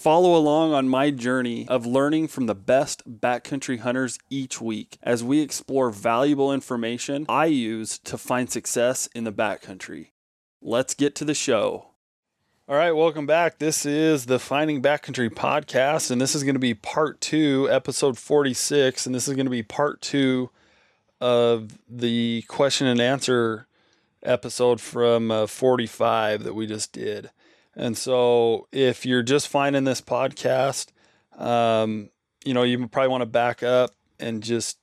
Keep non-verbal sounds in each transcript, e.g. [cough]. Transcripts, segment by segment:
Follow along on my journey of learning from the best backcountry hunters each week as we explore valuable information I use to find success in the backcountry. Let's get to the show. All right, welcome back. This is the Finding Backcountry podcast, and this is going to be part two, episode 46, and this is going to be part two of the question and answer episode from uh, 45 that we just did. And so if you're just finding this podcast, um, you know, you probably want to back up and just,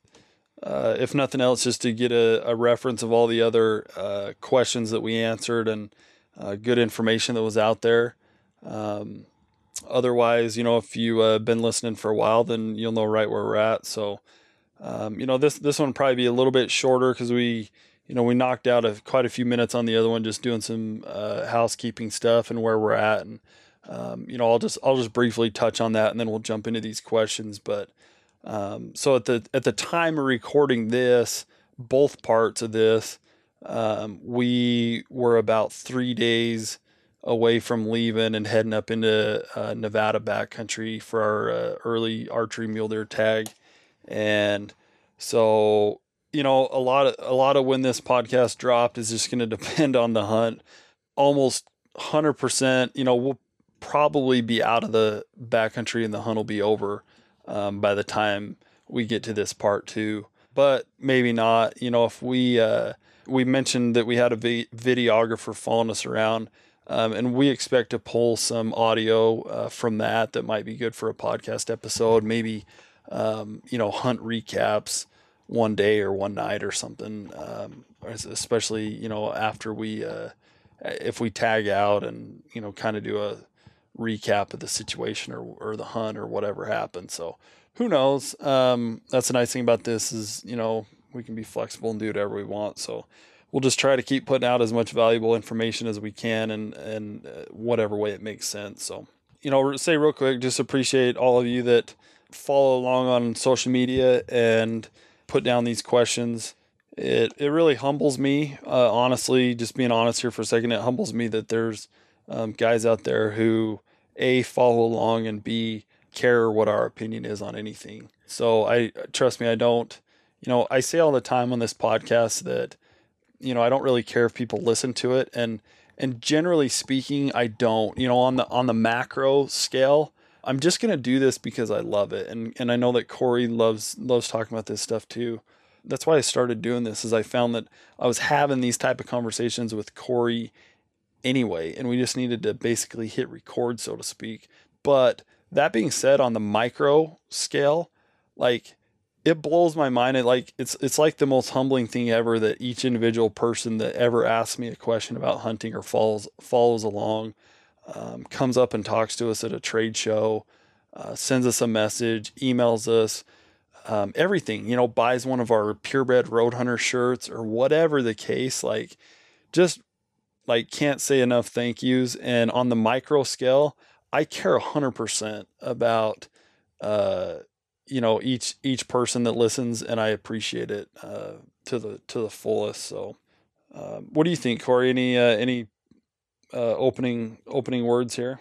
uh, if nothing else, just to get a, a reference of all the other uh, questions that we answered and uh, good information that was out there. Um, otherwise, you know, if you've uh, been listening for a while, then you'll know right where we're at. So, um, you know, this this one probably be a little bit shorter because we you know, we knocked out a, quite a few minutes on the other one, just doing some uh, housekeeping stuff and where we're at. And um, you know, I'll just I'll just briefly touch on that, and then we'll jump into these questions. But um, so at the at the time of recording this, both parts of this, um, we were about three days away from leaving and heading up into uh, Nevada backcountry for our uh, early archery mule deer tag, and so you know, a lot of a lot of when this podcast dropped is just going [laughs] to depend on the hunt. Almost 100%, you know, we'll probably be out of the backcountry and the hunt will be over um, by the time we get to this part two. But maybe not. You know, if we uh, we mentioned that we had a vi- videographer following us around, um, and we expect to pull some audio uh, from that that might be good for a podcast episode. Maybe um, you know hunt recaps one day or one night or something. Um, especially you know after we uh, if we tag out and you know kind of do a recap of the situation or or the hunt or whatever happened. So who knows? Um, that's the nice thing about this is you know we can be flexible and do whatever we want. So we'll just try to keep putting out as much valuable information as we can and and uh, whatever way it makes sense. So you know say real quick, just appreciate all of you that follow along on social media and put down these questions. It it really humbles me, uh, honestly. Just being honest here for a second, it humbles me that there's um, guys out there who a follow along and b care what our opinion is on anything. So I trust me, I don't. You know, I say all the time on this podcast that you know I don't really care if people listen to it, and and generally speaking, I don't. You know, on the on the macro scale, I'm just gonna do this because I love it, and and I know that Corey loves loves talking about this stuff too. That's why I started doing this. Is I found that I was having these type of conversations with Corey anyway, and we just needed to basically hit record, so to speak. But that being said, on the micro scale, like it blows my mind. It like it's it's like the most humbling thing ever that each individual person that ever asks me a question about hunting or follows follows along um, comes up and talks to us at a trade show, uh, sends us a message, emails us, um, everything, you know, buys one of our purebred road hunter shirts or whatever the case, like just like can't say enough thank yous. And on the micro scale, I care hundred percent about, uh, you know, each, each person that listens and I appreciate it, uh, to the, to the fullest. So, um, what do you think, Corey? Any, uh, any uh, opening opening words here?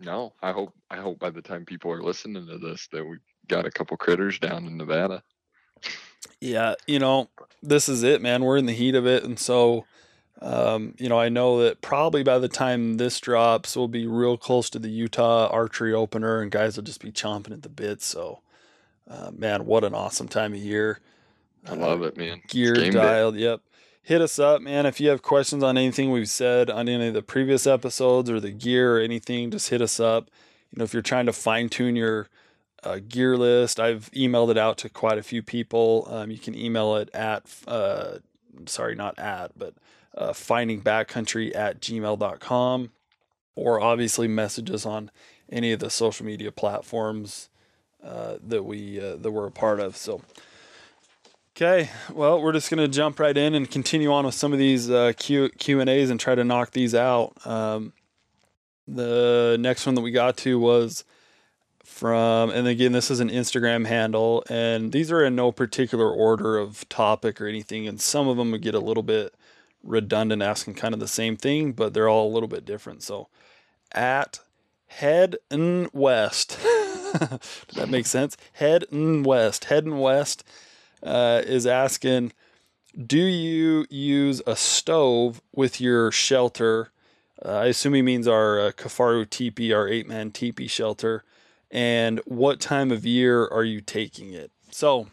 No, I hope I hope by the time people are listening to this that we got a couple critters down in Nevada. Yeah, you know, this is it, man. We're in the heat of it, and so um, you know, I know that probably by the time this drops, we'll be real close to the Utah archery opener, and guys will just be chomping at the bit. So, uh, man, what an awesome time of year! I love uh, it, man. Gear dialed, yep hit us up, man. If you have questions on anything we've said on any of the previous episodes or the gear or anything, just hit us up. You know, if you're trying to fine tune your uh, gear list, I've emailed it out to quite a few people. Um, you can email it at, uh, sorry, not at, but uh, findingbackcountry at gmail.com or obviously message us on any of the social media platforms uh, that we uh, that we're a part of. So Okay, well, we're just gonna jump right in and continue on with some of these uh, Q Q and A's and try to knock these out. Um, the next one that we got to was from, and again, this is an Instagram handle, and these are in no particular order of topic or anything, and some of them would get a little bit redundant, asking kind of the same thing, but they're all a little bit different. So, at head and west, [laughs] does that make sense? Head and west, head and west uh, is asking, do you use a stove with your shelter? Uh, I assume he means our uh, Kifaru teepee, our eight man teepee shelter. And what time of year are you taking it? So,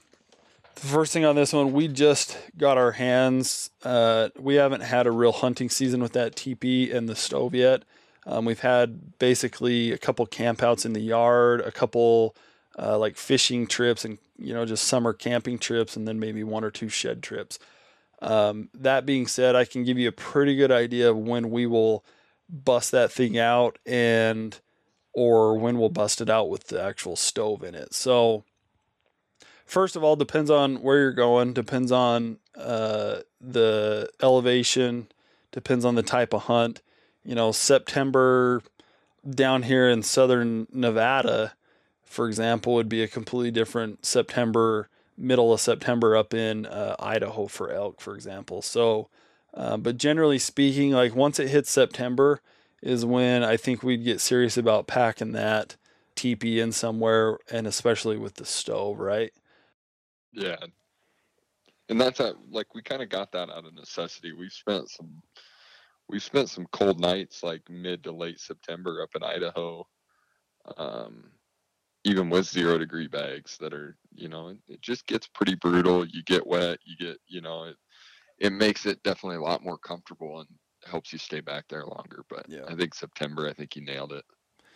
the first thing on this one, we just got our hands. Uh, we haven't had a real hunting season with that teepee and the stove yet. Um, we've had basically a couple campouts in the yard, a couple uh, like fishing trips and you know just summer camping trips and then maybe one or two shed trips. Um, that being said i can give you a pretty good idea of when we will bust that thing out and or when we'll bust it out with the actual stove in it. So first of all depends on where you're going depends on uh, the elevation depends on the type of hunt. You know september down here in southern nevada for example, would be a completely different September, middle of September up in uh, Idaho for elk, for example. So, uh, but generally speaking, like once it hits September, is when I think we'd get serious about packing that teepee in somewhere, and especially with the stove, right? Yeah, and that's a, like we kind of got that out of necessity. We spent some we spent some cold nights like mid to late September up in Idaho. Um, even with zero degree bags that are you know it just gets pretty brutal you get wet you get you know it it makes it definitely a lot more comfortable and helps you stay back there longer but yeah. i think september i think you nailed it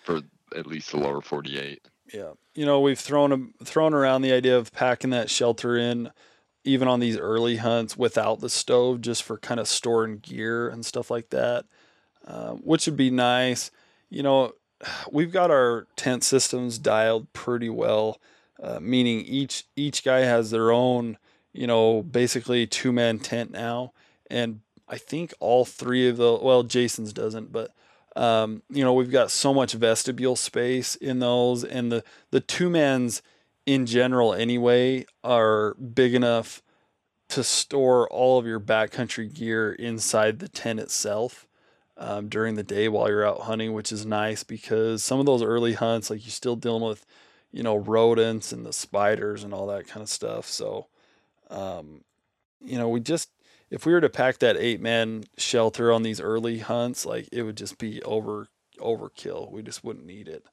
for at least the lower 48 yeah. You know we've thrown thrown around the idea of packing that shelter in even on these early hunts without the stove just for kind of storing gear and stuff like that uh, which would be nice. You know we've got our tent systems dialed pretty well, uh, meaning each each guy has their own, you know, basically two man tent now, and I think all three of the well, Jason's doesn't, but um, you know, we've got so much vestibule space in those, and the the two mans in general anyway are big enough to store all of your backcountry gear inside the tent itself um, during the day while you're out hunting, which is nice because some of those early hunts, like you're still dealing with, you know, rodents and the spiders and all that kind of stuff. So, um, you know, we just, if we were to pack that eight man shelter on these early hunts, like it would just be over overkill. We just wouldn't need it.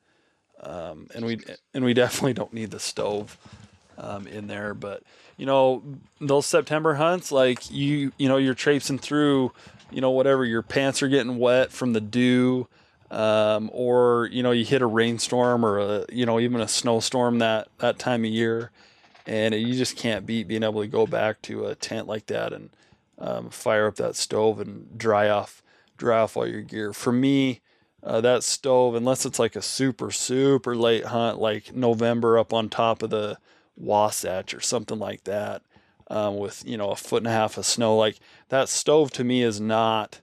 Um, and we and we definitely don't need the stove um, in there. But you know, those September hunts, like you you know, you're traipsing through you know, whatever, your pants are getting wet from the dew, um, or, you know, you hit a rainstorm or, a, you know, even a snowstorm that, that time of year. And you just can't beat being able to go back to a tent like that and um, fire up that stove and dry off, dry off all your gear. For me, uh, that stove, unless it's like a super, super late hunt, like November up on top of the Wasatch or something like that, um, with you know a foot and a half of snow. Like that stove to me is not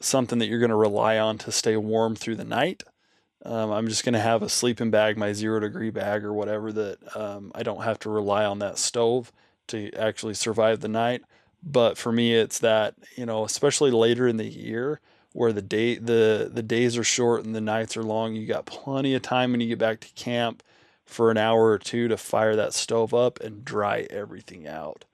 something that you're going to rely on to stay warm through the night. Um, I'm just going to have a sleeping bag, my zero degree bag or whatever that um, I don't have to rely on that stove to actually survive the night. But for me, it's that you know, especially later in the year where the day the the days are short and the nights are long. You got plenty of time when you get back to camp for an hour or two to fire that stove up and dry everything out.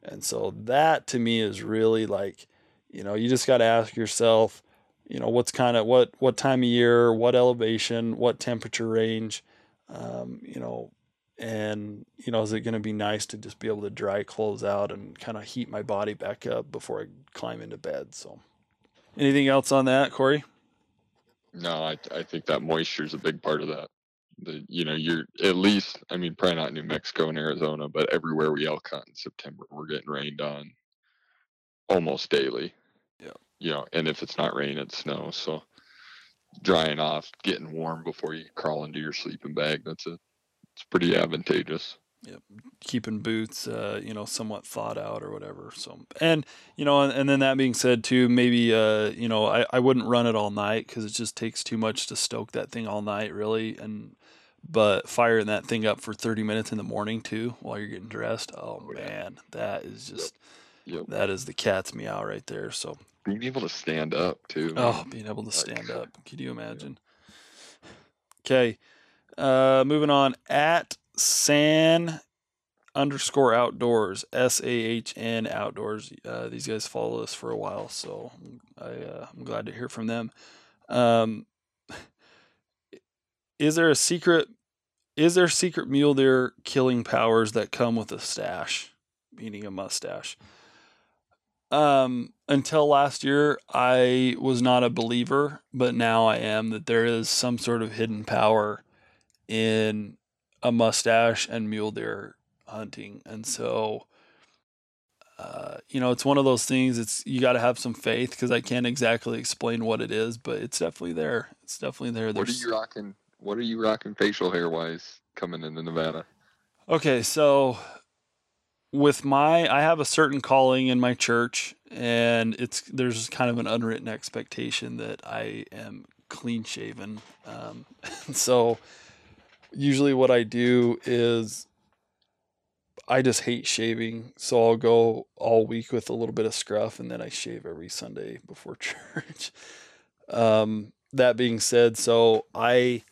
And so that to me is really like, you know, you just got to ask yourself, you know, what's kind of what what time of year, what elevation, what temperature range, um, you know, and you know, is it going to be nice to just be able to dry clothes out and kind of heat my body back up before I climb into bed? So, anything else on that, Corey? No, I I think that moisture is a big part of that the you know you're at least I mean probably not New Mexico and Arizona, but everywhere we elk hunt in September, we're getting rained on almost daily. Yeah. You know, and if it's not rain, it's snow. So drying off, getting warm before you crawl into your sleeping bag, that's a it's pretty advantageous. Keeping boots, uh, you know, somewhat thought out or whatever. So, and you know, and, and then that being said, too, maybe, uh, you know, I, I wouldn't run it all night because it just takes too much to stoke that thing all night, really. And but firing that thing up for 30 minutes in the morning too, while you're getting dressed, oh, Oh, man, that is just Yep. that is the cat's meow right there. So, Being able to stand up too. oh, being able to Like, stand up, could you imagine? Okay, uh, moving on at San underscore outdoors S A H N outdoors. Uh, these guys follow us for a while, so I uh, I'm glad to hear from them. Um, [laughs] is there a secret? Is there secret mule deer killing powers that come with a stash, meaning a mustache? Um, until last year, I was not a believer, but now I am that there is some sort of hidden power in a mustache and mule deer hunting. And so, uh, you know, it's one of those things. It's you got to have some faith because I can't exactly explain what it is, but it's definitely there. It's definitely there. What are you rocking? What are you rocking facial hair wise coming into Nevada? Okay, so with my I have a certain calling in my church and it's there's kind of an unwritten expectation that I am clean shaven. Um, [laughs] so usually what I do is I just hate shaving, so I'll go all week with a little bit of scruff and then I shave every Sunday before [laughs] church. Um, that being said, so I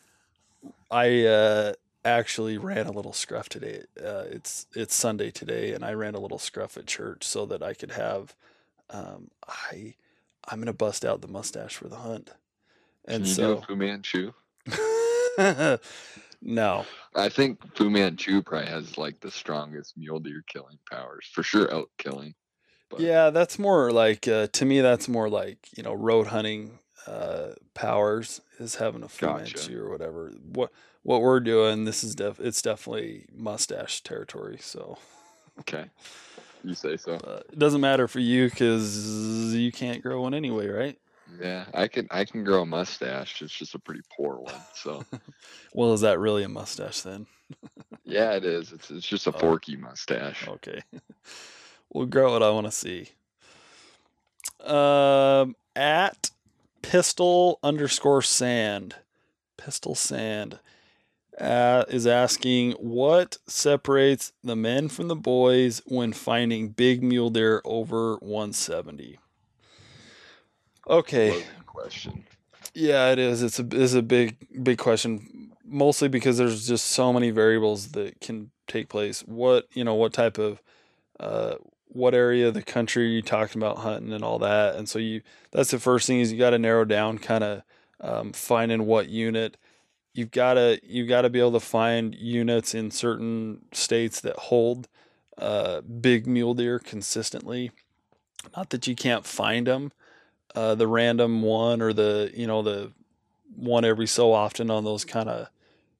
I uh actually ran a little scruff today. Uh, it's it's Sunday today, and I ran a little scruff at church so that I could have. Um, I I'm gonna bust out the mustache for the hunt, Can and you do so a Fu Manchu? [laughs] [laughs] no, I think Fu Manchu probably has like the strongest mule deer killing powers for sure. Elk killing. But yeah, that's more like uh, to me. That's more like you know road hunting uh, powers is having a Fu Gotcha. Manchu or whatever. What what we're doing, this is def it's definitely mustache territory. So. Okay. [laughs] You say so. Uh, it doesn't matter for you because you can't grow one anyway, right? Yeah, I can I can grow a mustache. It's just a pretty poor one. So [laughs] Well, is that really a mustache then? yeah, it is. It's it's just a Oh. forky mustache. Okay. [laughs] we'll grow what I want to see. Um, at pistol underscore sand, pistol sand, uh, is asking what separates the men from the boys when finding big mule deer over 170. Okay. Question. Yeah, it is. It's a is a big big question. Mostly because there's just so many variables that can take place. What you know, what type of, uh, what area of the country are you talking about hunting and all that. And so you that's the first thing is you got to narrow down kind of um, finding what unit. You've got to you got to be able to find units in certain states that hold uh, big mule deer consistently. Not that you can't find them, uh, the random one or the you know the one every so often on those kind of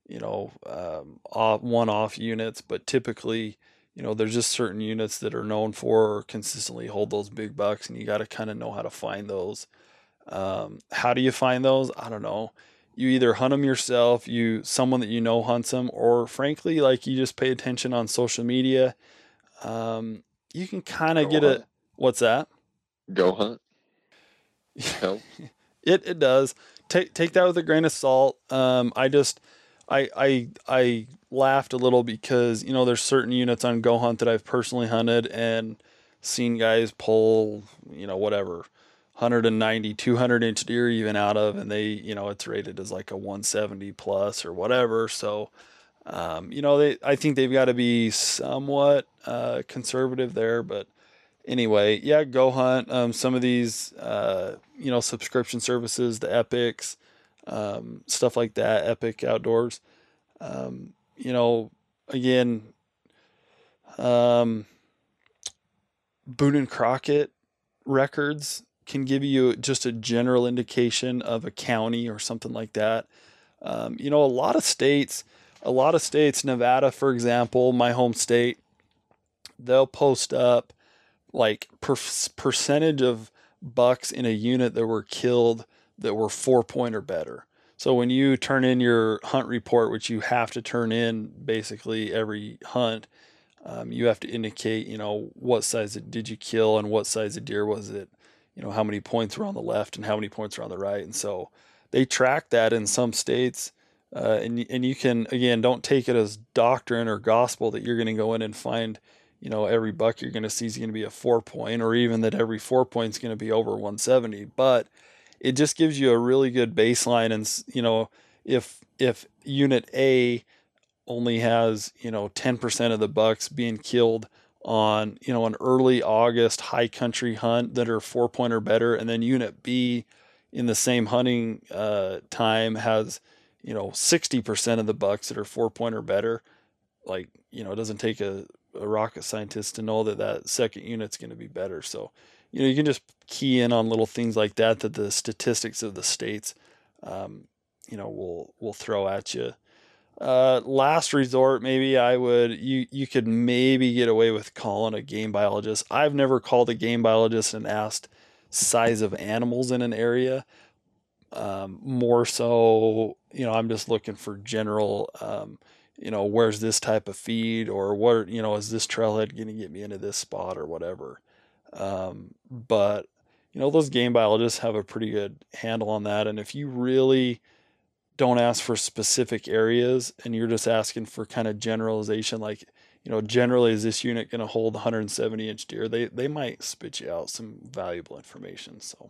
you know um, off, one-off units but typically you know there's just certain units that are known for or consistently hold those big bucks and you got to kind of know how to find those. Um, how do you find those? I don't know. You either hunt them yourself you someone that you know hunts them or frankly like you just pay attention on social media. Um, you can kind of get a hunt. what's that? Go hunt. [laughs] It it does. Take take that with a grain of salt. Um, I just I I I laughed a little because you know there's certain units on Go Hunt that I've personally hunted and seen guys pull you know whatever 190 200 inch deer even out of and they you know it's rated as like a 170 plus or whatever so um, you know they I think they've got to be somewhat uh, conservative there but anyway, yeah, go hunt. Um, some of these, uh, you know, subscription services, the Epics, um, stuff like that, Epic Outdoors. Um, you know, again, um, Boone and Crockett records can give you just a general indication of a county or something like that. Um, you know, a lot of states, a lot of states, Nevada, for example, my home state, they'll post up like per- percentage of bucks in a unit that were killed that were four point or better. So when you turn in your hunt report, which you have to turn in basically every hunt, um, you have to indicate, you know, what size did you kill and what size of deer was it, you know, how many points were on the left and how many points were on the right. And so they track that in some states. Uh, and, and you can, again, don't take it as doctrine or gospel that you're going to go in and find, you know, every buck you're going to see is going to be a four point or even that every four point is going to be over 170. But it just gives you a really good baseline. And, you know, if, if unit A only has, you know, 10% of the bucks being killed on, you know, an early August high country hunt that are four point or better. And then unit B in the same hunting uh, time has, you know, 60% of the bucks that are four point or better. Like, you know, it doesn't take a, a rocket scientist to know that that second unit's going to be better. So, you know, you can just key in on little things like that that the statistics of the states, um, you know, will will throw at you. Uh, last resort, maybe I would you you could maybe get away with calling a game biologist. I've never called a game biologist and asked size of animals in an area. Um, more so, you know, I'm just looking for general, um, you know, where's this type of feed or what, you know, is this trailhead going to get me into this spot or whatever. Um, but you know, those game biologists have a pretty good handle on that. And if you really don't ask for specific areas and you're just asking for kind of generalization, like, you know, generally is this unit going to hold 170 inch deer? They, they might spit you out some valuable information. So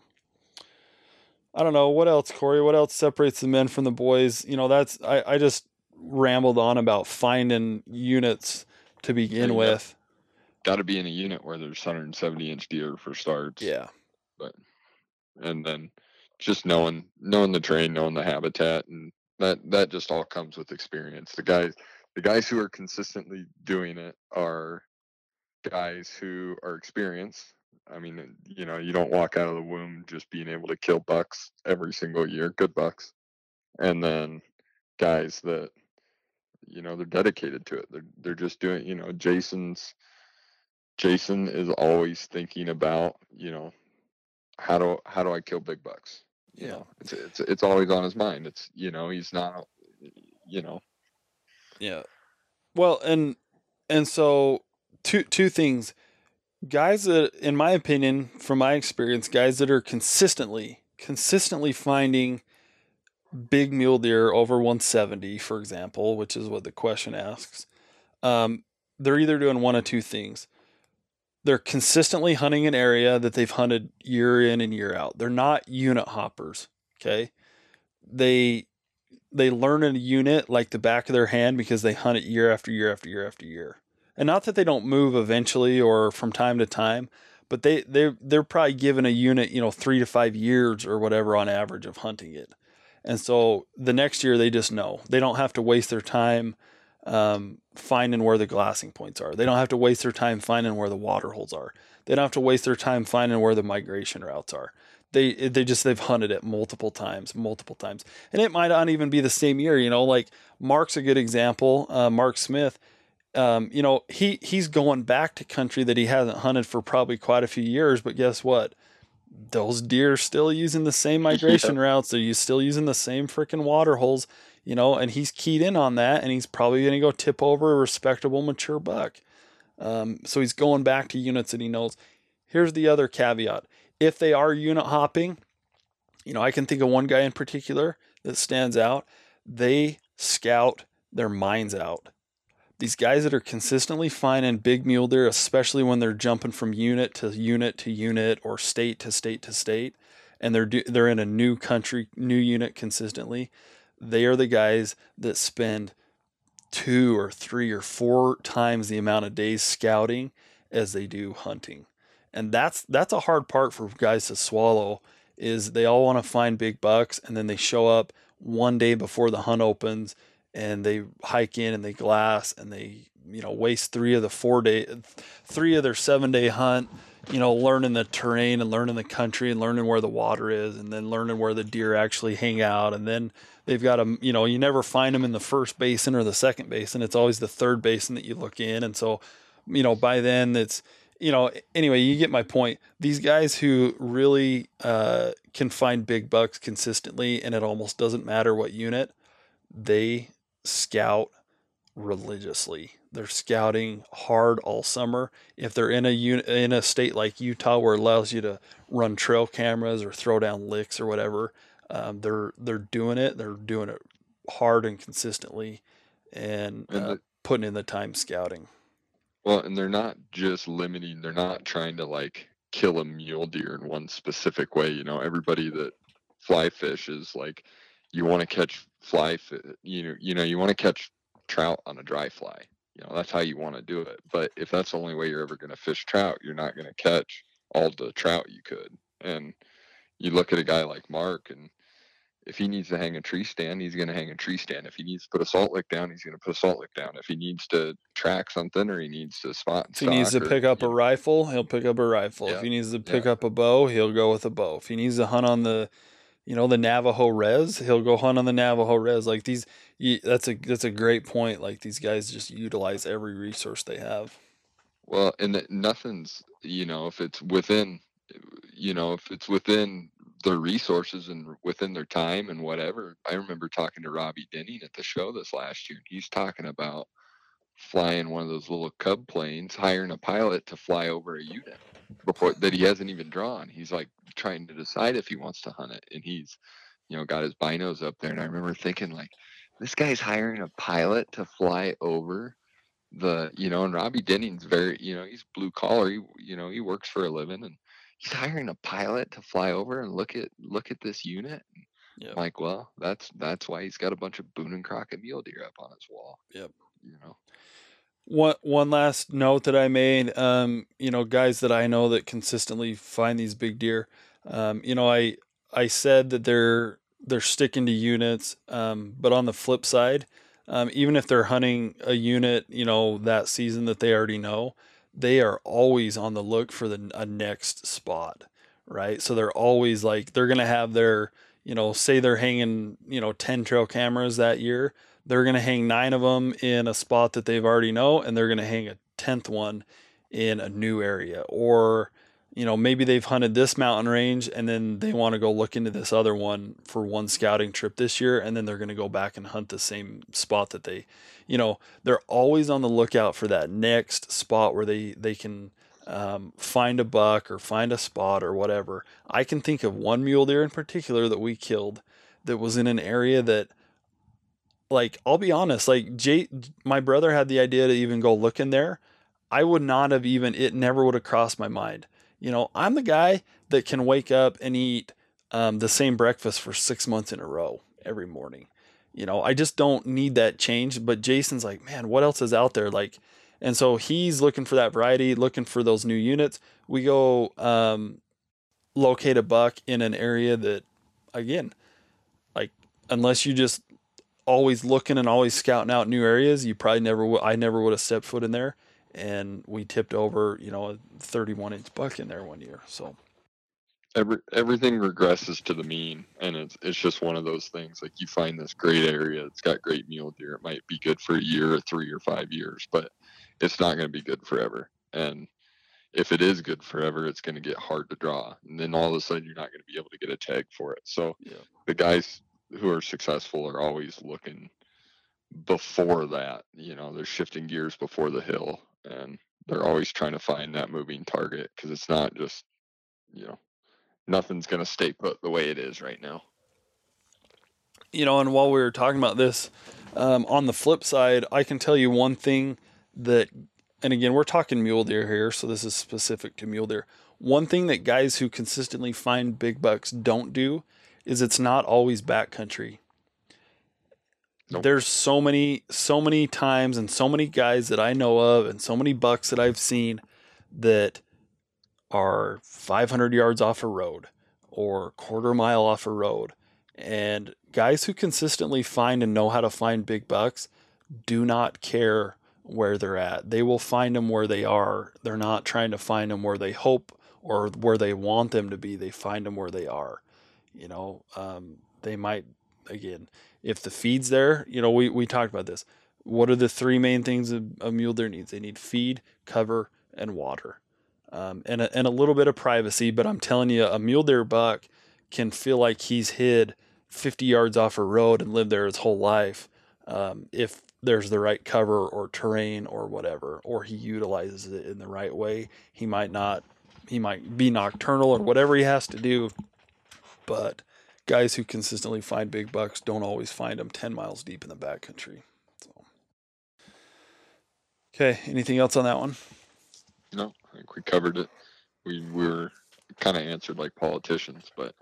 I don't know what else, Corey, what else separates the men from the boys? You know, that's, I, I just rambled on about finding units to begin with got to be in a unit where there's 170 inch deer for starts. Yeah. But and then just knowing knowing the terrain, knowing the habitat, and that that just all comes with experience. The guys the guys who are consistently doing it are guys who are experienced. I mean, uh, you know, you don't walk out of the womb just being able to kill bucks every single year, good bucks. And then guys that you know, they're dedicated to it. They're they're just doing, you know, Jason's Jason is always thinking about, you know, how do how do I kill big bucks? You yeah. know, it's it's it's always on his mind. It's you know, he's not you know. Yeah. Well, and and so two two things. Guys that in my opinion, from my experience, guys that are consistently consistently finding big mule deer over 170, for example, which is what the question asks. Um, they're either doing one of two things they're consistently hunting an area that they've hunted year in and year out. They're not unit hoppers. Okay. They they learn a unit like the back of their hand because they hunt it year after year after year after year. And not that they don't move eventually or from time to time, but they they they're probably given a unit, you know, 3 to 5 years or whatever on average of hunting it. And so the next year they just know. They don't have to waste their time um, finding where the glassing points are. They don't have to waste their time finding where the water holes are. They don't have to waste their time finding where the migration routes are. They they just they've hunted it multiple times, multiple times, and it might not even be the same year. You know, like Mark's a good example. Uh, Mark Smith. Um, you know, he he's going back to country that he hasn't hunted for probably quite a few years. But guess what? Those deer are still using the same [laughs] migration yeah. routes. They're you still using the same freaking water holes you know, and he's keyed in on that, and he's probably going to go tip over a respectable mature buck. Um, so he's going back to units that he knows. Here's the other caveat: if they are unit hopping, you know, I can think of one guy in particular that stands out. They scout their minds out. These guys that are consistently finding big mule deer, especially when they're jumping from unit to unit to unit or state to state to state, and they're they're in a new country, new unit consistently they are the guys that spend two or three or four times the amount of days scouting as they do hunting. And that's that's a hard part for guys to swallow is they all want to find big bucks and then they show up one day before the hunt opens and they hike in and they glass and they you know waste 3 of the 4 day 3 of their 7 day hunt you know learning the terrain and learning the country and learning where the water is and then learning where the deer actually hang out and then they've got them, you know, you never find them in the first basin or the second basin. It's always the third basin that you look in. And so, you know, by then it's, you know, anyway, you get my point. These guys who really uh, can find big bucks consistently, and it almost doesn't matter what unit, they scout religiously. They're scouting hard all summer. If they're in a unit in a state like Utah where it allows you to run trail cameras or throw down licks or whatever, um, they're they're doing it. They're doing it hard and consistently, and, And uh, the- putting in the time scouting. Well, and they're not just limiting, they're not trying to like kill a mule deer in one specific way. You know, everybody that fly fishes, like you want to catch fly, uh, you know, you know, you want to catch trout on a dry fly. You know, that's how you want to do it. But if that's the only way you're ever going to fish trout, you're not going to catch all the trout you could. And you look at a guy like Mark and if he needs to hang a tree stand, he's going to hang a tree stand. If he needs to put a salt lick down, he's going to put a salt lick down. If he needs to track something or he needs to spot, If he needs to or, pick up a know, rifle, he'll pick up a rifle. If he needs to pick up a bow, he'll go with a bow. If he needs to hunt on the, you know, the Navajo res, he'll go hunt on the Navajo res. Like these, that's a that's a great point. Like these guys just utilize every resource they have. Well, and nothing's, you know, if it's within, you know, if it's within their resources and within their time and whatever. I remember talking to Robby Denning at the show this last year. He's talking about flying one of those little Cub planes, hiring a pilot to fly over a unit before that he hasn't even drawn. He's like trying to decide if he wants to hunt it, and he's, you know, got his binos up there. And I remember thinking like, this guy's hiring a pilot to fly over the you know and robby denning's very you know he's blue collar he you know he works for a living and he's hiring a pilot to fly over and look at look at this unit Yep. Like well that's that's why he's got a bunch of boone and crockett mule deer up on his wall Yep. you know One one last note that I made, um, you know, guys that I know that consistently find these big deer. Um, you know, I I said that they're they're sticking to units, um, but on the flip side, um, even if they're hunting a unit, you know, that season that they already know, they are always on the look for the a next spot, right? So they're always like they're gonna have their, you know, say they're hanging, you know, ten trail cameras that year they're going to hang nine of them in a spot that they've already know and they're going to hang a 10th one in a new area. Or you know maybe they've hunted this mountain range and then they want to go look into this other one for one scouting trip this year and then they're going to go back and hunt the same spot that they you know they're always on the lookout for that next spot where they they can um, find a buck or find a spot or whatever. I can think of one mule deer in particular that we killed that was in an area that like I'll be honest, like Jay, my brother had the idea to even go look in there. I would not have even it never would have crossed my mind. You know, I'm the guy that can wake up and eat um, the same breakfast for six months in a row every morning. You know, I just don't need that change. But Jason's like, man, what else is out there? Like, and so he's looking for that variety, looking for those new units. We go um, locate a buck in an area that, again, like unless you just always looking and always scouting out new areas, you probably never would. I never would have stepped foot in there. And we tipped over, you know, a 31 inch buck in there one year. So every everything regresses to the mean and it's it's just one of those things like you find this great area it's got great mule deer it might be good for a year or three or five years but it's not going to be good forever and if it is good forever it's going to get hard to draw and then all of a sudden you're not going to be able to get a tag for it so Yeah. the guys who are successful are always looking before that you know they're shifting gears before the hill and they're always trying to find that moving target because it's not just you know nothing's going to stay put the way it is right now you know, and while we were talking about this, um, on the flip side, I can tell you one thing that, and again, we're talking mule deer here, so this is specific to mule deer. One thing that guys who consistently find big bucks don't do is it's not always backcountry. Nope. There's so many, so many times, and so many guys that I know of, and so many bucks that I've seen that are 500 yards off a road or quarter mile off a road and guys who consistently find and know how to find big bucks do not care where they're at. They will find them where they are. They're not trying to find them where they hope or where they want them to be. They find them where they are. You know, um, they might, again, if the feed's there, you know, we, we talked about this. What are the three main things a, a mule deer needs? They need feed, cover, and water. Um, and, a, and a little bit of privacy, but I'm telling you, a mule deer buck can feel like he's hid 50 yards off a road and lived there his whole life um, if there's the right cover or terrain or whatever, or he utilizes it in the right way. He might not, he might be nocturnal or whatever he has to do. But guys who consistently find big bucks don't always find them 10 miles deep in the backcountry. So, okay, anything else on that one? No, I think we covered it. We were kind of answered like politicians, but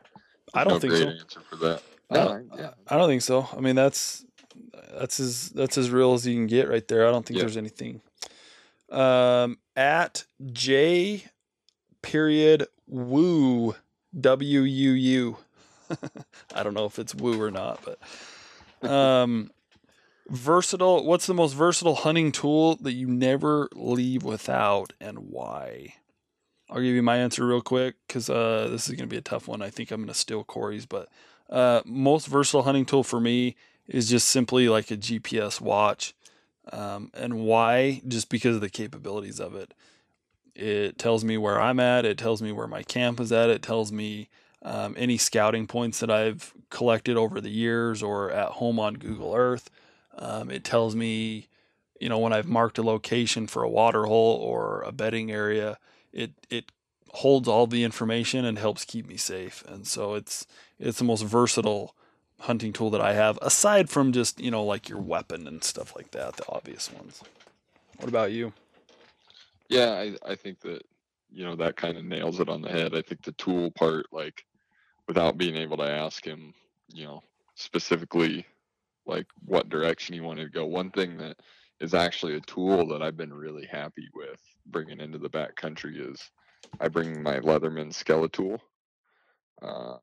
I don't no think great so. answer for that. No, Uh, yeah, I don't think so. I mean, that's that's as that's as real as you can get right there. I don't think Yeah. there's anything. Um, at J period woo w u u. [laughs] I don't know if it's woo or not, but um, versatile. What's the most versatile hunting tool that you never leave without, and why? I'll give you my answer real quick because uh, this is going to be a tough one. I think I'm going to steal Corey's, but uh, most versatile hunting tool for me is just simply like a GPS watch. Um, and why? Just because of the capabilities of it. It tells me where I'm at. It tells me where my camp is at. It tells me um, any scouting points that I've collected over the years or at home on Google Earth. Um, it tells me, you know, when I've marked a location for a water hole or a bedding area. It it holds all the information and helps keep me safe. And so it's it's the most versatile hunting tool that I have, aside from just you know like your weapon and stuff like that, the obvious ones. What about you? Yeah. I, I think that you know that kind of nails it on the head. I think the tool part, like, without being able to ask him, you know, specifically like what direction he wanted to go. One thing that is actually a tool that I've been really happy with bringing into the back country is I bring my Leatherman Skeletool, uh,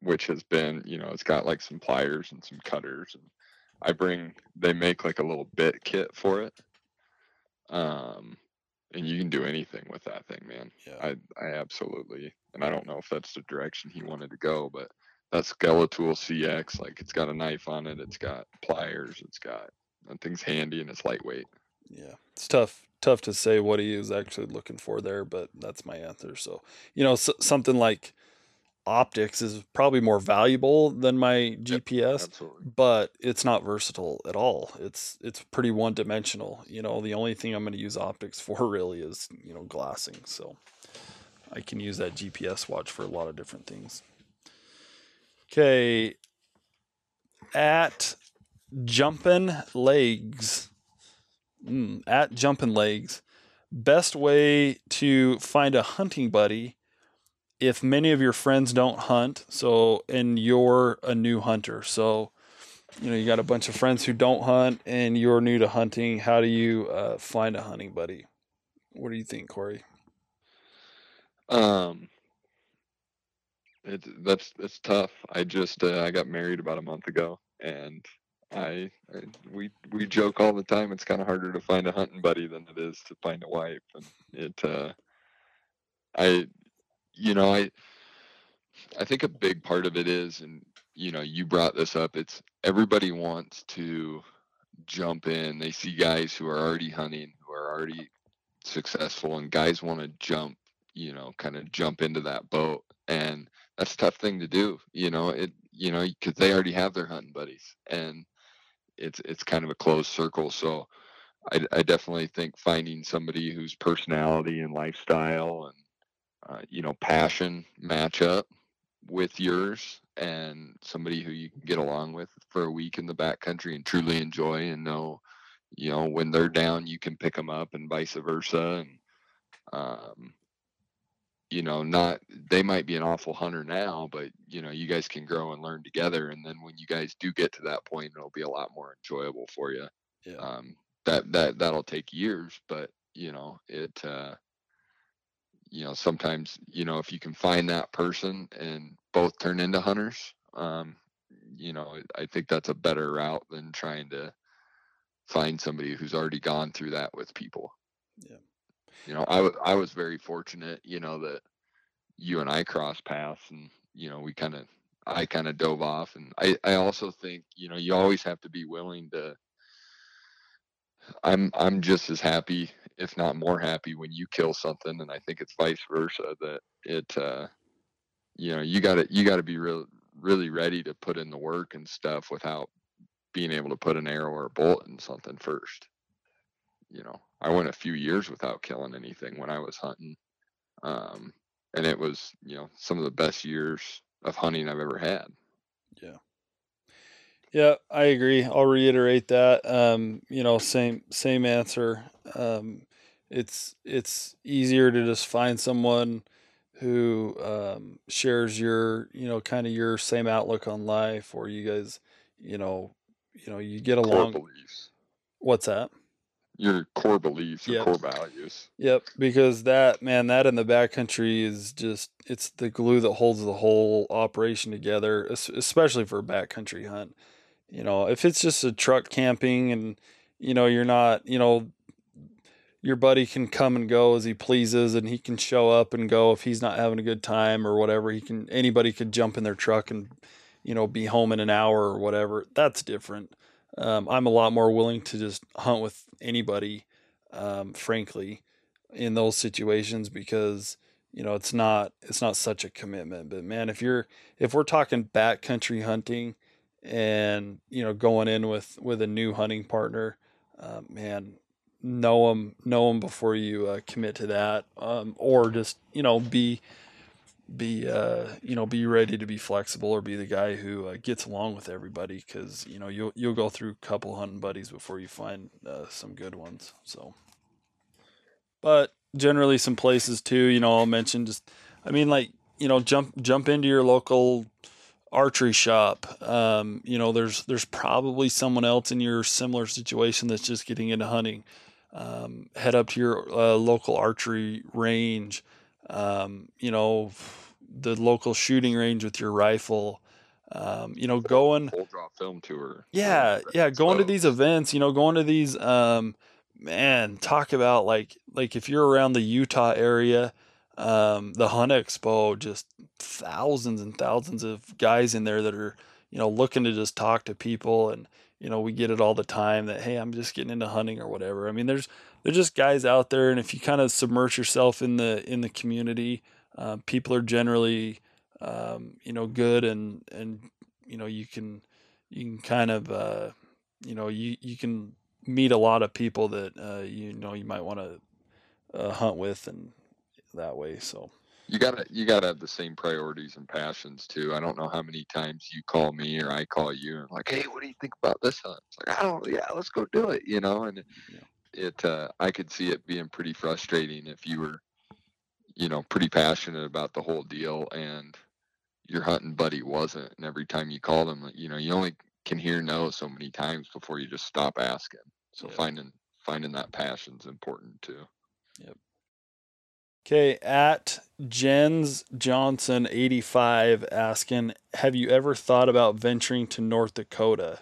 which has been, you know, it's got like some pliers and some cutters, and I bring. They make like a little bit kit for it, um, and you can do anything with that thing, man. Yeah. I I absolutely, and I don't know if that's the direction he wanted to go, but that Skeletool CX, like it's got a knife on it, it's got pliers, it's got that thing's handy and it's lightweight. Yeah, it's tough tough to say what he is actually looking for there, but that's my answer. So you know, s- something like optics is probably more valuable than my GPS. Absolutely. but it's not versatile at all. It's it's pretty one dimensional. You know, the only thing I'm going to use optics [laughs] for really is you know glassing. So I can use that GPS watch for a lot of different things. Okay, at jumping legs, mm, at jumping legs, best way to find a hunting buddy if many of your friends don't hunt so and you're a new hunter so you know you got a bunch of friends who don't hunt and you're new to hunting how do you uh, find a hunting buddy what do you think corey Um, it's that's that's tough. I just uh, I got married about a month ago, and I, I we we joke all the time. It's kind of harder to find a hunting buddy than it is to find a wife, and it uh, I you know I I think a big part of it is, and you know you brought this up. It's everybody wants to jump in. They see guys who are already hunting, who are already successful, and guys want to jump you know kind of jump into that boat and that's a tough thing to do you know it you know because they already have their hunting buddies and it's it's kind of a closed circle so I, I definitely think finding somebody whose personality and lifestyle and uh, you know passion match up with yours and somebody who you can get along with for a week in the backcountry and truly enjoy and know you know when they're down you can pick them up and vice versa and um, you know not they might be an awful hunter now but you know you guys can grow and learn together. And then when you guys do get to that point it'll be a lot more enjoyable for you yeah. Um, that that that'll take years but you know it uh, you know sometimes you know if you can find that person and both turn into hunters um, you know i think that's a better route than trying to find somebody who's already gone through that with people Yeah. you know i, w- I was very fortunate you know that you and i crossed paths and you know we kind of i kind of dove off and i i also think you know you always have to be willing to i'm i'm just as happy if not more happy when you kill something and i think it's vice versa that it uh you know, you got to you got to be real really ready to put in the work and stuff without being able to put an arrow or a bullet in something first. You know, I went a few years without killing anything when I was hunting. Um, and it was, you know, some of the best years of hunting I've ever had. Yeah. Yeah, I agree. I'll reiterate that. Um, you know, same same answer. Um, it's it's easier to just find someone who um, shares your you know kind of your same outlook on life, or you guys, you know, you know, you get along. Core beliefs. What's that? Your core beliefs, your Yep. core values. Yep, because that man, that in the backcountry is just it's the glue that holds the whole operation together, especially for a backcountry hunt. You know, if it's just a truck camping and you know you're not, you know, your buddy can come and go as he pleases, and he can show up and go if he's not having a good time or whatever. He can anybody could jump in their truck and you know be home in an hour or whatever. That's different. Um, I'm a lot more willing to just hunt with anybody um, frankly, in those situations because you know it's not it's not such a commitment. But man, if you're if we're talking backcountry hunting and you know going in with with a new hunting partner, uh, man, know them know them before you uh, commit to that, um, or just you know be be uh, you know be ready to be flexible or be the guy who uh, gets along with everybody because you know you'll you'll go through a couple hunting buddies before you find uh, some good ones. So, but generally some places too. You know, I'll mention just I mean like you know jump jump into your local archery shop. Um, you know, there's there's probably someone else in your similar situation that's just getting into hunting. Um, head up to your uh, local archery range. Um, you know, the local shooting range with your rifle. Um, you know, going Full draw film tour. yeah, yeah, going to these events, you know, going to these um man, talk about like like if you're around the Utah area, um the Hunt Expo, just thousands and thousands of guys in there that are, you know, looking to just talk to people and you know, we get it all the time that hey, I'm just getting into hunting or whatever. I mean, there's there's just guys out there and if you kind of submerge yourself in the in the community, uh, people are generally um, you know, good and and you know, you can you can kind of uh, you know you you can meet a lot of people that uh, you know you might want to uh, hunt with and that way. So you gotta you gotta have the same priorities and passions too. I don't know how many times you call me or I call you and like, hey, what do you think about this hunt? It's like, I don't, yeah, let's go do it, you know. And Yeah. it, uh, I could see it being pretty frustrating if you were, you know, pretty passionate about the whole deal and your hunting buddy wasn't. And every time you call them, you know, you only can hear no so many times before you just stop asking. So Yeah. finding finding that passion is important too. Okay, at Jens Johnson eighty five asking, have you ever thought about venturing to North Dakota?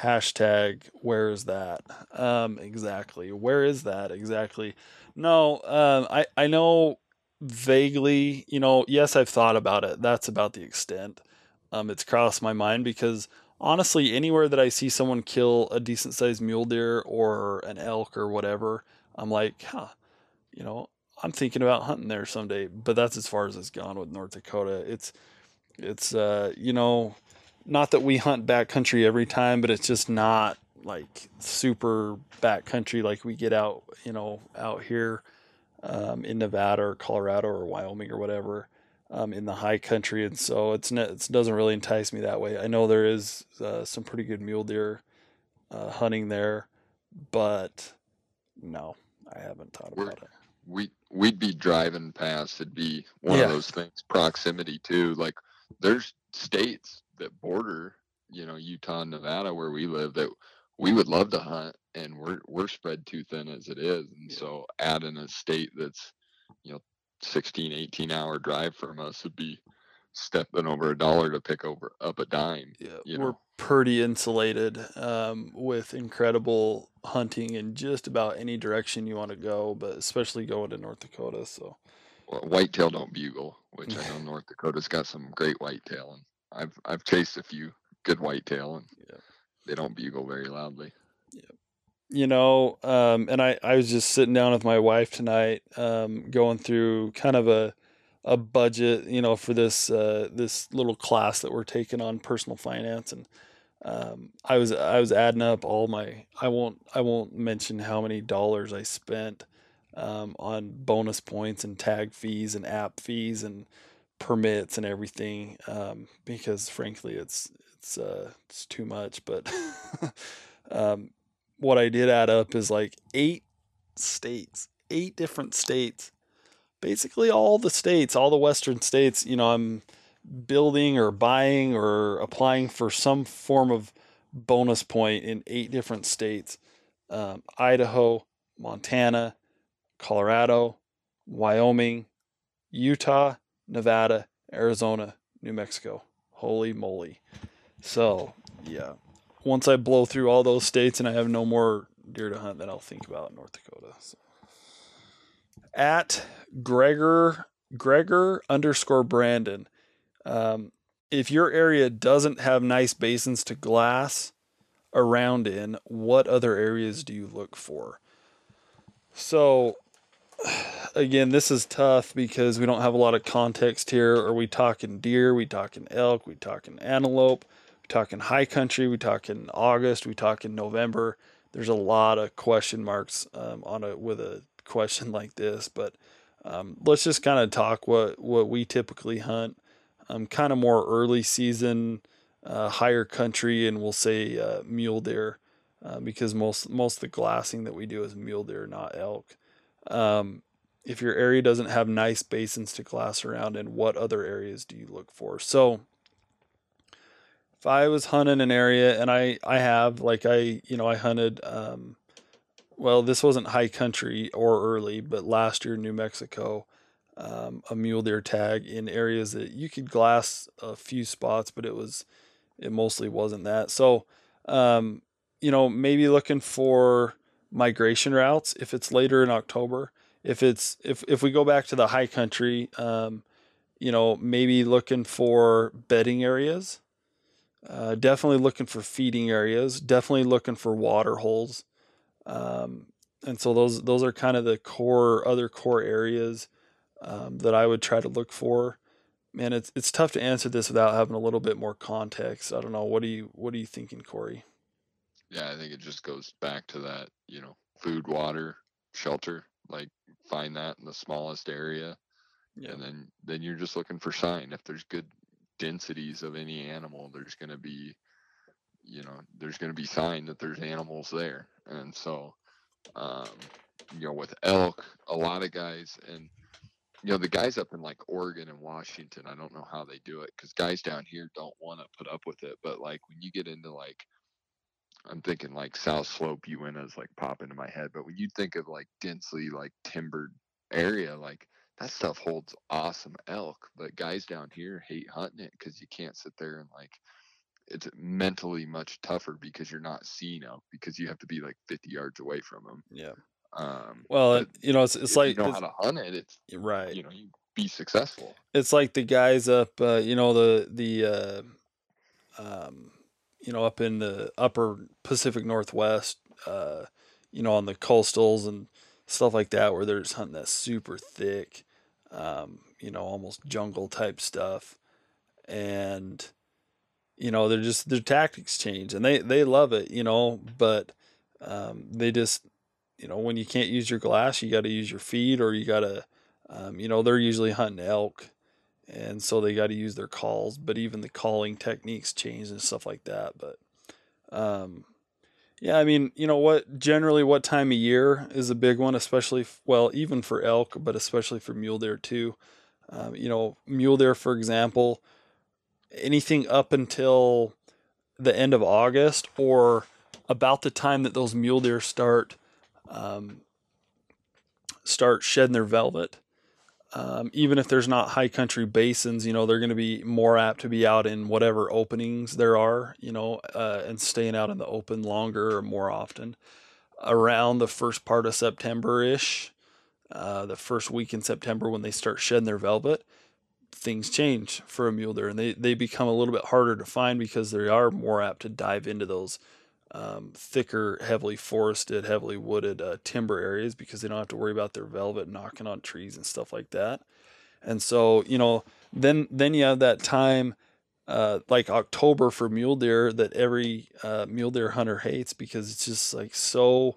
Hashtag where is that? Um, exactly. Where is that exactly? No, um, I I know vaguely. You know, yes, I've thought about it. That's about the extent. Um, it's crossed my mind because honestly, anywhere that I see someone kill a decent sized mule deer or an elk or whatever, I'm like, huh, you know, I'm thinking about hunting there someday. But that's as far as it's gone with North Dakota. It's it's uh, you know, not that we hunt backcountry every time, but it's just not like super backcountry like we get out, you know, out here um, in Nevada or Colorado or Wyoming or whatever um, in the high country, and so it's it doesn't really entice me that way. I know there is uh, some pretty good mule deer uh, hunting there, but no, I haven't thought We're- about it. we we'd be driving past. It'd be one Yeah. of those things. Proximity too. Like there's states that border, you know, Utah and Nevada where we live that we would love to hunt, and we're we're spread too thin as it is. And Yeah. so adding a state that's, you know, 16, 18 hour drive from us would be stepping over a dollar to pick over up a dime. Yeah, you we're pretty insulated um, with incredible hunting in just about any direction you want to go, but especially going to North Dakota. So Well, whitetail don't bugle, which I know [laughs] North Dakota's got some great whitetail, and I've I've chased a few good whitetail, and Yeah. they don't bugle very loudly. Yeah. you know, um, and I, I was just sitting down with my wife tonight, um, going through kind of a, a budget, you know, for this uh, this little class that we're taking on personal finance, and um, I was I was adding up all my I won't I won't mention how many dollars I spent um, on bonus points and tag fees and app fees and permits and everything um, because frankly it's it's uh, it's too much. But [laughs] um, what I did add up is like eight states, eight different states basically all the states, all the western states, you know, I'm building or buying or applying for some form of bonus point in eight different states um, Idaho, Montana, Colorado, Wyoming, Utah, Nevada, Arizona, New Mexico. Holy moly. So, yeah. Once I blow through all those states and I have no more deer to hunt, then I'll think about North Dakota. So at Gregor Gregor underscore Brandon. Um, if your area doesn't have nice basins to glass around in, what other areas do you look for? So, again, this is tough because we don't have a lot of context here. Are we talking deer? We talking elk? We talking antelope? We talking high country? We talking August? We talking November? There's a lot of question marks um, on a with a question like this, but um, let's just kind of talk what what we typically hunt. Um, kind of more early season, uh, higher country, and we'll say uh, mule deer, uh, because most most of the glassing that we do is mule deer, not elk. Um, if your area doesn't have nice basins to glass around and what other areas do you look for? So, if I was hunting an area, and I I have like I you know I hunted um, well, this wasn't high country or early, but last year, New Mexico, um, a mule deer tag in areas that you could glass a few spots, but it was, it mostly wasn't that. So, um, you know, maybe looking for migration routes if it's later in October. If it's if if we go back to the high country, um, you know, maybe looking for bedding areas. Uh, definitely looking for feeding areas. Definitely looking for water holes. Um, and so those those are kind of the core other core areas um, that I would try to look for. Man, it's it's tough to answer this without having a little bit more context. I don't know. What do you what are you thinking, Corey? Yeah, I think it just goes back to that. You know, food, water, shelter. Like find that in the smallest area, yeah. and then then you're just looking for sign. If there's good densities of any animal, there's going to be you know there's going to be sign that there's animals there. And so um, you know with elk a lot of guys and you know the guys up in like oregon and washington i don't know how they do it because guys down here don't want to put up with it but like when you get into like i'm thinking like south slope uintas like pop into my head but when you think of like densely like timbered area like that stuff holds awesome elk but guys down here hate hunting it because you can't sit there and like it's mentally much tougher because you're not seeing them because you have to be like 50 yards away from them. Yeah. Um, well, you know, it's, it's like you know how to hunt it. It's right. You know, you be successful. It's like the guys up, uh, you know, the the, uh, um, you know, up in the upper Pacific Northwest, uh, you know, on the coastals and stuff like that, where they're just hunting that super thick, um, you know, almost jungle type stuff, and you know they're just their tactics change and they they love it you know but um, they just you know when you can't use your glass you got to use your feet or you got to um, you know they're usually hunting elk and so they got to use their calls but even the calling techniques change and stuff like that but um, yeah i mean you know what generally what time of year is a big one especially well even for elk but especially for mule deer too. Um, you know mule deer for example anything up until the end of August or about the time that those mule deer start um, start shedding their velvet. Um, even if there's not high country basins, you know, they're going to be more apt to be out in whatever openings there are, you know, uh, and staying out in the open longer or more often. Around the first part of September ish, uh, the first week in September when they start shedding their velvet, things change for a mule deer and they, they become a little bit harder to find because they are more apt to dive into those um, thicker, heavily forested, heavily wooded uh, timber areas because they don't have to worry about their velvet knocking on trees and stuff like that. And so, you know, then then you have that time uh, like October for mule deer that every uh, mule deer hunter hates because it's just like so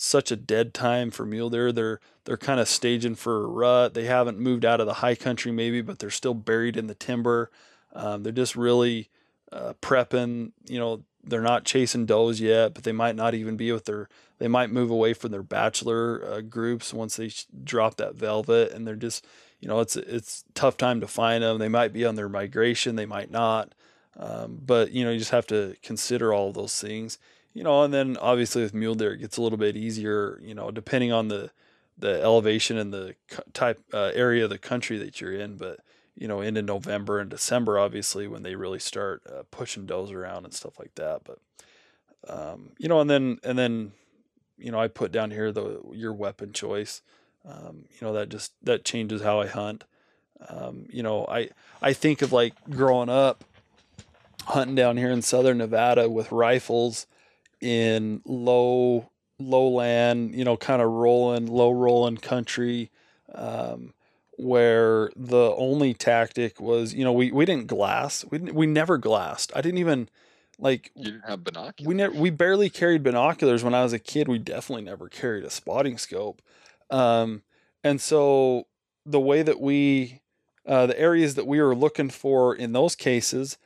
such a dead time for mule deer. They're they're kind of staging for a rut. They haven't moved out of the high country maybe, but they're still buried in the timber. Um, they're just really uh, prepping. You know, they're not chasing does yet, but they might not even be with their. They might move away from their bachelor uh, groups once they drop that velvet, and they're just you know, it's it's tough time to find them. They might be on their migration, they might not. Um, but you know, you just have to consider all those things. You know, and then obviously with mule deer, it gets a little bit easier. You know, depending on the the elevation and the type uh, area of the country that you're in. But you know, into November and December, obviously, when they really start uh, pushing does around and stuff like that. But um, you know, and then and then you know, I put down here the your weapon choice. Um, you know, that just that changes how I hunt. Um, you know, I I think of like growing up hunting down here in southern Nevada with rifles in low lowland, you know, kind of rolling, low rolling country, um, where the only tactic was, you know, we, we didn't glass. We didn't, we never glassed. I didn't even like you didn't have binoculars. We never we barely carried binoculars when I was a kid. We definitely never carried a spotting scope. Um, and so the way that we, uh, the areas that we were looking for in those cases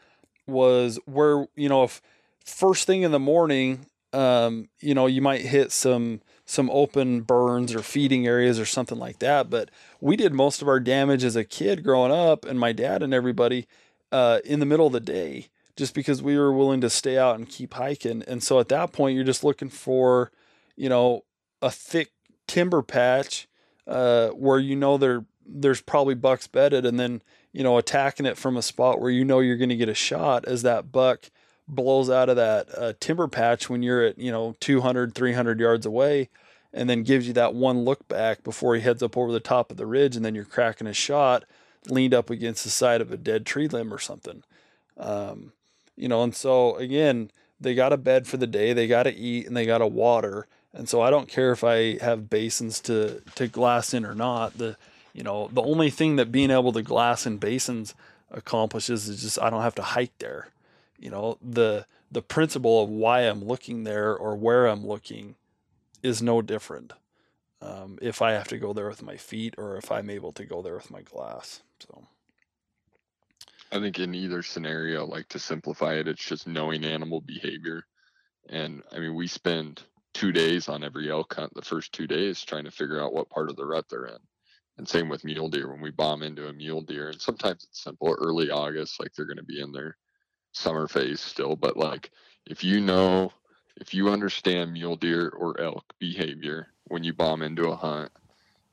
was where, you know, if first thing in the morning, um, you know, you might hit some, some open burns or feeding areas or something like that. But we did most of our damage as a kid growing up and my dad and everybody, uh, in the middle of the day, just because we were willing to stay out and keep hiking. And so at that point, you're just looking for, you know, a thick timber patch uh, where you know there there's probably bucks bedded, and then you know attacking it from a spot where you know you're going to get a shot as that buck blows out of that uh, timber patch when you're at you know 200 300 yards away and then gives you that one look back before he heads up over the top of the ridge and then you're cracking a shot leaned up against the side of a dead tree limb or something um, you know and so again they got a bed for the day they got to eat and they got to water and so I don't care if I have basins to to glass in or not. The you know the only thing that being able to glass in basins accomplishes is just I don't have to hike there. You know the the principle of why I'm looking there or where I'm looking is no different. Um, if I have to go there with my feet or if I'm able to go there with my glass. So. I think in either scenario, like to simplify it, it's just knowing animal behavior. And I mean, we spend two days on every elk hunt the first two days trying to figure out what part of the rut they're in. And same with mule deer when we bomb into a mule deer. And sometimes it's simple, early August, like they're going to be in their summer phase still. But like if you know, if you understand mule deer or elk behavior when you bomb into a hunt,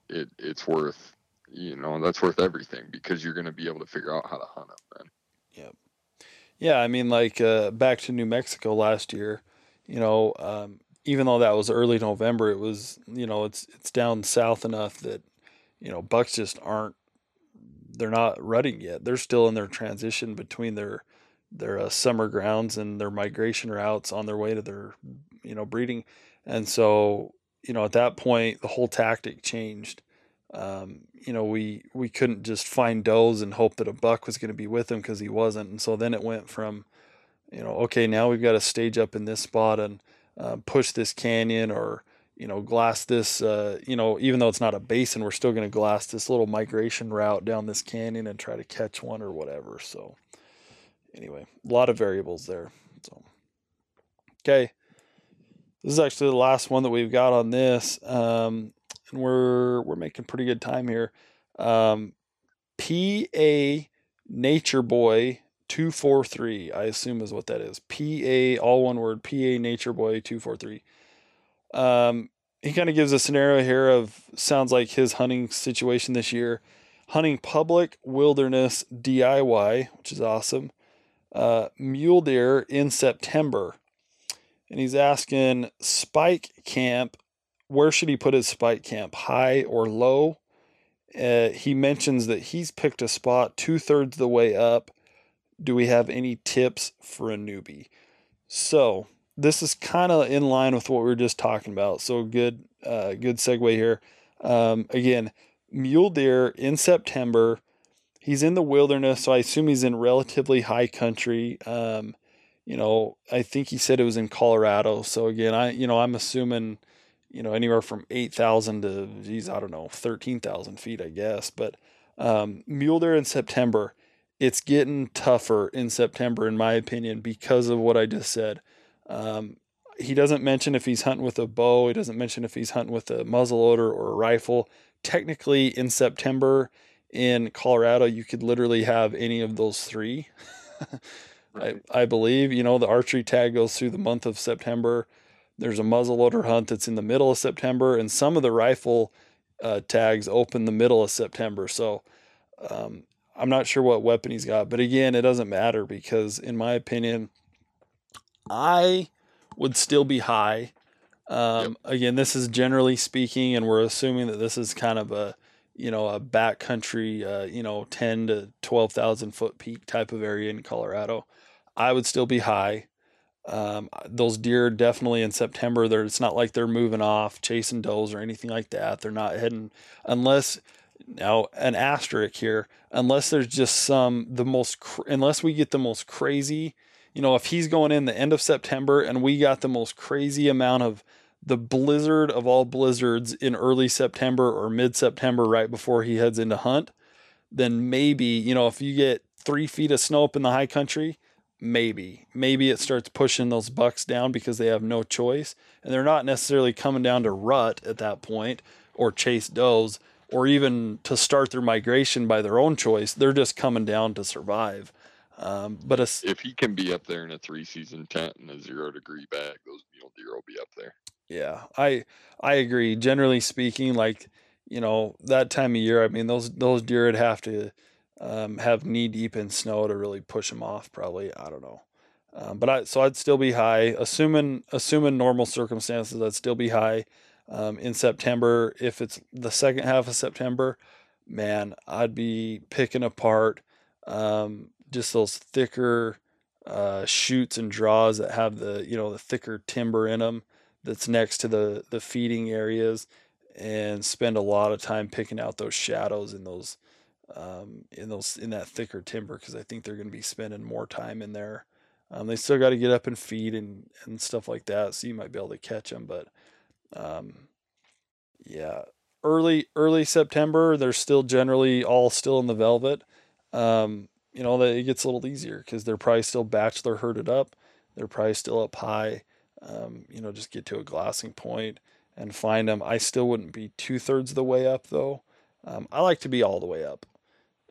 it it's worth, you know, that's worth everything because you're going to be able to figure out how to hunt them then. Yep. Yeah. I mean, like uh, back to New Mexico last year, you know, um, even though that was early November, it was you know it's it's down south enough that you know bucks just aren't they're not rutting yet. They're still in their transition between their their uh, summer grounds and their migration routes on their way to their you know breeding, and so you know at that point the whole tactic changed. Um, you know we we couldn't just find does and hope that a buck was going to be with them because he wasn't, and so then it went from you know okay now we've got to stage up in this spot and uh, push this canyon or you know glass this uh, you know even though it's not a basin we're still going to glass this little migration route down this canyon and try to catch one or whatever. So anyway a lot of variables there so okay this is actually the last one that we've got on this um, and we're we're making pretty good time here um, pa nature boy 243, I assume is what that is. PA, all one word, PA Nature Boy 243. Um, he kind of gives a scenario here of sounds like his hunting situation this year hunting public wilderness DIY, which is awesome. Uh, mule deer in September. And he's asking spike camp, where should he put his spike camp, high or low? Uh, he mentions that he's picked a spot two thirds the way up do we have any tips for a newbie? So this is kind of in line with what we were just talking about. So good, uh, good segue here. Um, again, mule deer in September. He's in the wilderness, so I assume he's in relatively high country. Um, you know, I think he said it was in Colorado. So again, I you know I'm assuming you know anywhere from eight thousand to geez I don't know thirteen thousand feet I guess. But um, mule deer in September, it's getting tougher in September in my opinion because of what I just said. Um, he doesn't mention if he's hunting with a bow. He doesn't mention if he's hunting with a muzzleloader or a rifle. Technically, in September in Colorado, you could literally have any of those three. [laughs] right. I, I believe, you know, the archery tag goes through the month of September. There's a muzzleloader hunt that's in the middle of September, and some of the rifle uh, tags open the middle of September. So um, I'm not sure what weapon he's got, but again, it doesn't matter because, in my opinion, I would still be high. Um, yep. Again, this is generally speaking, and we're assuming that this is kind of a you know a backcountry, uh, you know, ten to twelve thousand foot peak type of area in Colorado. I would still be high. Um, those deer definitely in September. They're it's not like they're moving off chasing does or anything like that. They're not heading unless now an asterisk here unless there's just some the most cr- unless we get the most crazy you know if he's going in the end of September and we got the most crazy amount of the blizzard of all blizzards in early September or mid September right before he heads into hunt then maybe you know if you get three feet of snow up in the high country maybe. Maybe it starts pushing those bucks down because they have no choice and they're not necessarily coming down to rut at that point or chase does or even to start their migration by their own choice. They're just coming down to survive um, but a, if he can be up there in a three season tent in a zero degree bag those mule deer will be up there yeah i i agree generally speaking like you know that time of year i mean those those deer would have to um, have knee deep in snow to really push them off. Probably, I don't know. Um, but I so I'd still be high, assuming assuming normal circumstances. I'd still be high um, in September. If it's the second half of September, man, I'd be picking apart um, just those thicker uh, chutes and draws that have the you know the thicker timber in them that's next to the the feeding areas, and spend a lot of time picking out those shadows in those um, in those in that thicker timber because I think they're going to be spending more time in there. Um, they still got to get up and feed and and stuff like that, so you might be able to catch them. But um, yeah, early early September, they're still generally all still in the velvet. Um, you know, that it gets a little easier because they're probably still bachelor herded up. They're probably still up high. Um, you know, just get to a glassing point and find them. I still wouldn't be two thirds of the way up though. Um, I like to be all the way up.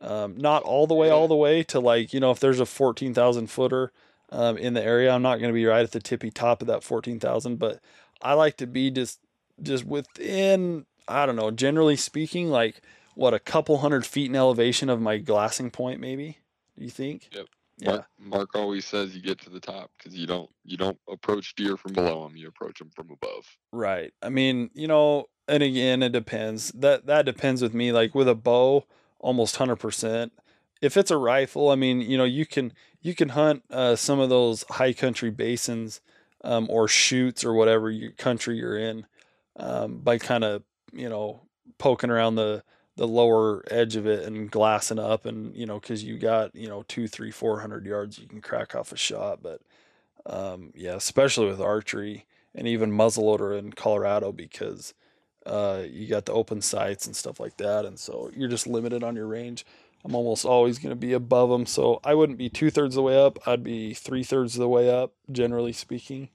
Um, not all the way, all the way to like, you know, if there's a 14,000 footer um, in the area, I'm not going to be right at the tippy top of that 14,000, but I like to be just, just within, I don't know, generally speaking, like what a couple hundred feet in elevation of my glassing point, maybe. You think? Yep. Yeah. Mark, Mark always says you get to the top because you don't you don't approach deer from below them. You approach them from above. Right. I mean, you know, and again, it depends. That that depends with me. Like with a bow, almost 100%. If it's a rifle, I mean, you know, you can you can hunt uh, some of those high country basins um, or chutes or whatever your country you're in um, by kind of you know poking around the the lower edge of it and glassing up and you know because you got you know two three four hundred yards you can crack off a shot but um, yeah especially with archery and even muzzleloader in colorado because uh, you got the open sights and stuff like that, and so you're just limited on your range. I'm almost always going to be above them, so I wouldn't be two thirds of the way up. I'd be three thirds of the way up, generally speaking.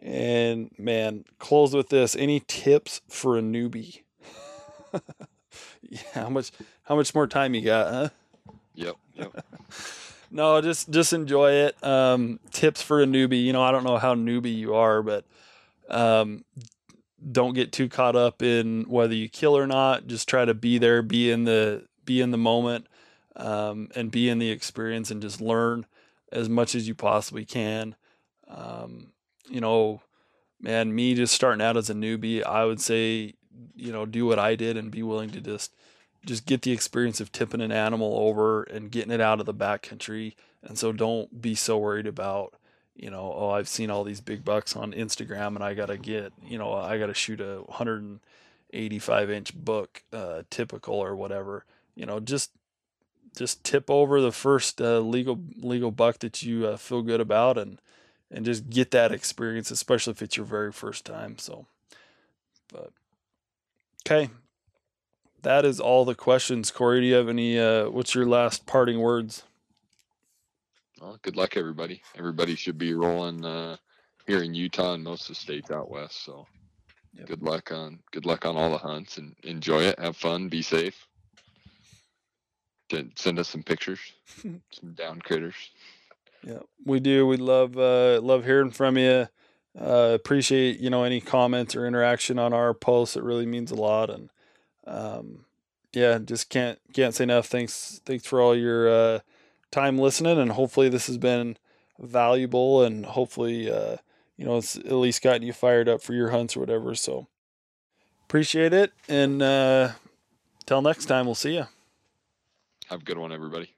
And man, close with this. Any tips for a newbie? [laughs] [laughs] yeah, how much how much more time you got, huh? Yep, yep. [laughs] no, just just enjoy it. Um, tips for a newbie. You know, I don't know how newbie you are, but um, don't get too caught up in whether you kill or not. Just try to be there, be in the be in the moment, um, and be in the experience, and just learn as much as you possibly can. Um, you know, man, me just starting out as a newbie, I would say, you know, do what I did and be willing to just just get the experience of tipping an animal over and getting it out of the backcountry. And so don't be so worried about you know, oh, I've seen all these big bucks on Instagram and I got to get, you know, I got to shoot a 185 inch book, uh, typical or whatever. You know, just just tip over the first uh, legal legal buck that you uh, feel good about, and and just get that experience, especially if it's your very first time. So, but okay, that is all the questions. Corey, do you have any? Uh, what's your last parting words? Well, good luck, everybody. Everybody should be rolling uh, here in Utah and most of the states out west. So, yep. good luck on good luck on all the hunts and enjoy it. Have fun. Be safe. Send us some pictures, [laughs] some down critters. Yeah, we do. We love uh, love hearing from you. Uh, appreciate you know any comments or interaction on our posts. It really means a lot, and um, yeah, just can't can't say enough. Thanks thanks for all your uh, time listening, and hopefully this has been valuable, and hopefully uh, you know it's at least gotten you fired up for your hunts or whatever. So appreciate it, and uh, till next time, we'll see you. Have a good one, everybody.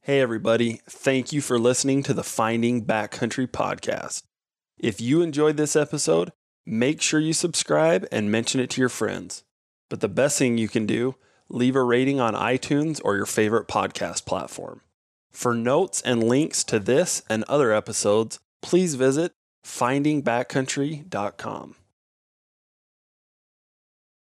Hey, everybody. Thank you for listening to the Finding Backcountry podcast. If you enjoyed this episode, make sure you subscribe and mention it to your friends. But the best thing you can do, leave a rating on iTunes or your favorite podcast platform. For notes and links to this and other episodes, please visit findingbackcountry.com.